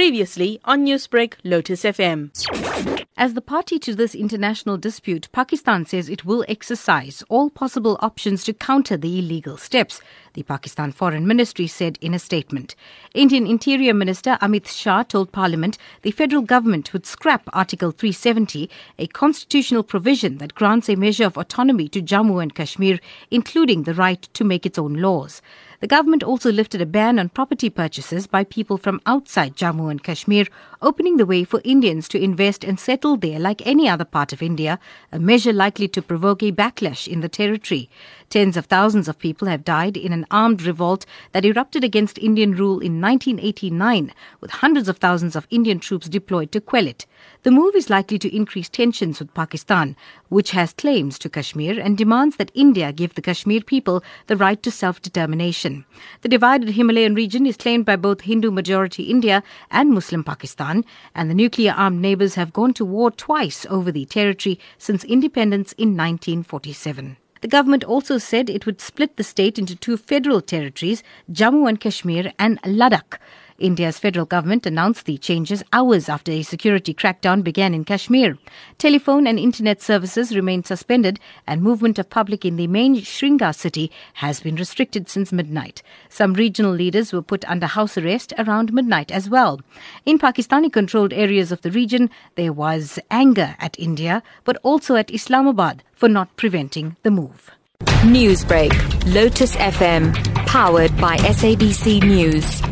Previously on Newsbreak, Lotus FM. As the party to this international dispute, Pakistan says it will exercise all possible options to counter the illegal steps, the Pakistan Foreign Ministry said in a statement. Indian Interior Minister Amit Shah told Parliament the federal government would scrap Article 370, a constitutional provision that grants a measure of autonomy to Jammu and Kashmir, including the right to make its own laws. The government also lifted a ban on property purchases by people from outside Jammu and Kashmir, opening the way for Indians to invest and settle there like any other part of India, a measure likely to provoke a backlash in the territory. Tens of thousands of people have died in an armed revolt that erupted against Indian rule in 1989, with hundreds of thousands of Indian troops deployed to quell it. The move is likely to increase tensions with Pakistan, which has claims to Kashmir and demands that India give the Kashmir people the right to self determination. The divided Himalayan region is claimed by both Hindu majority India and Muslim Pakistan, and the nuclear armed neighbors have gone to war twice over the territory since independence in 1947. The government also said it would split the state into two federal territories, Jammu and Kashmir and Ladakh. India's federal government announced the changes hours after a security crackdown began in Kashmir. Telephone and internet services remain suspended and movement of public in the main Srinagar city has been restricted since midnight. Some regional leaders were put under house arrest around midnight as well. In Pakistani controlled areas of the region, there was anger at India, but also at Islamabad for not preventing the move. Newsbreak, Lotus FM, powered by SABC News.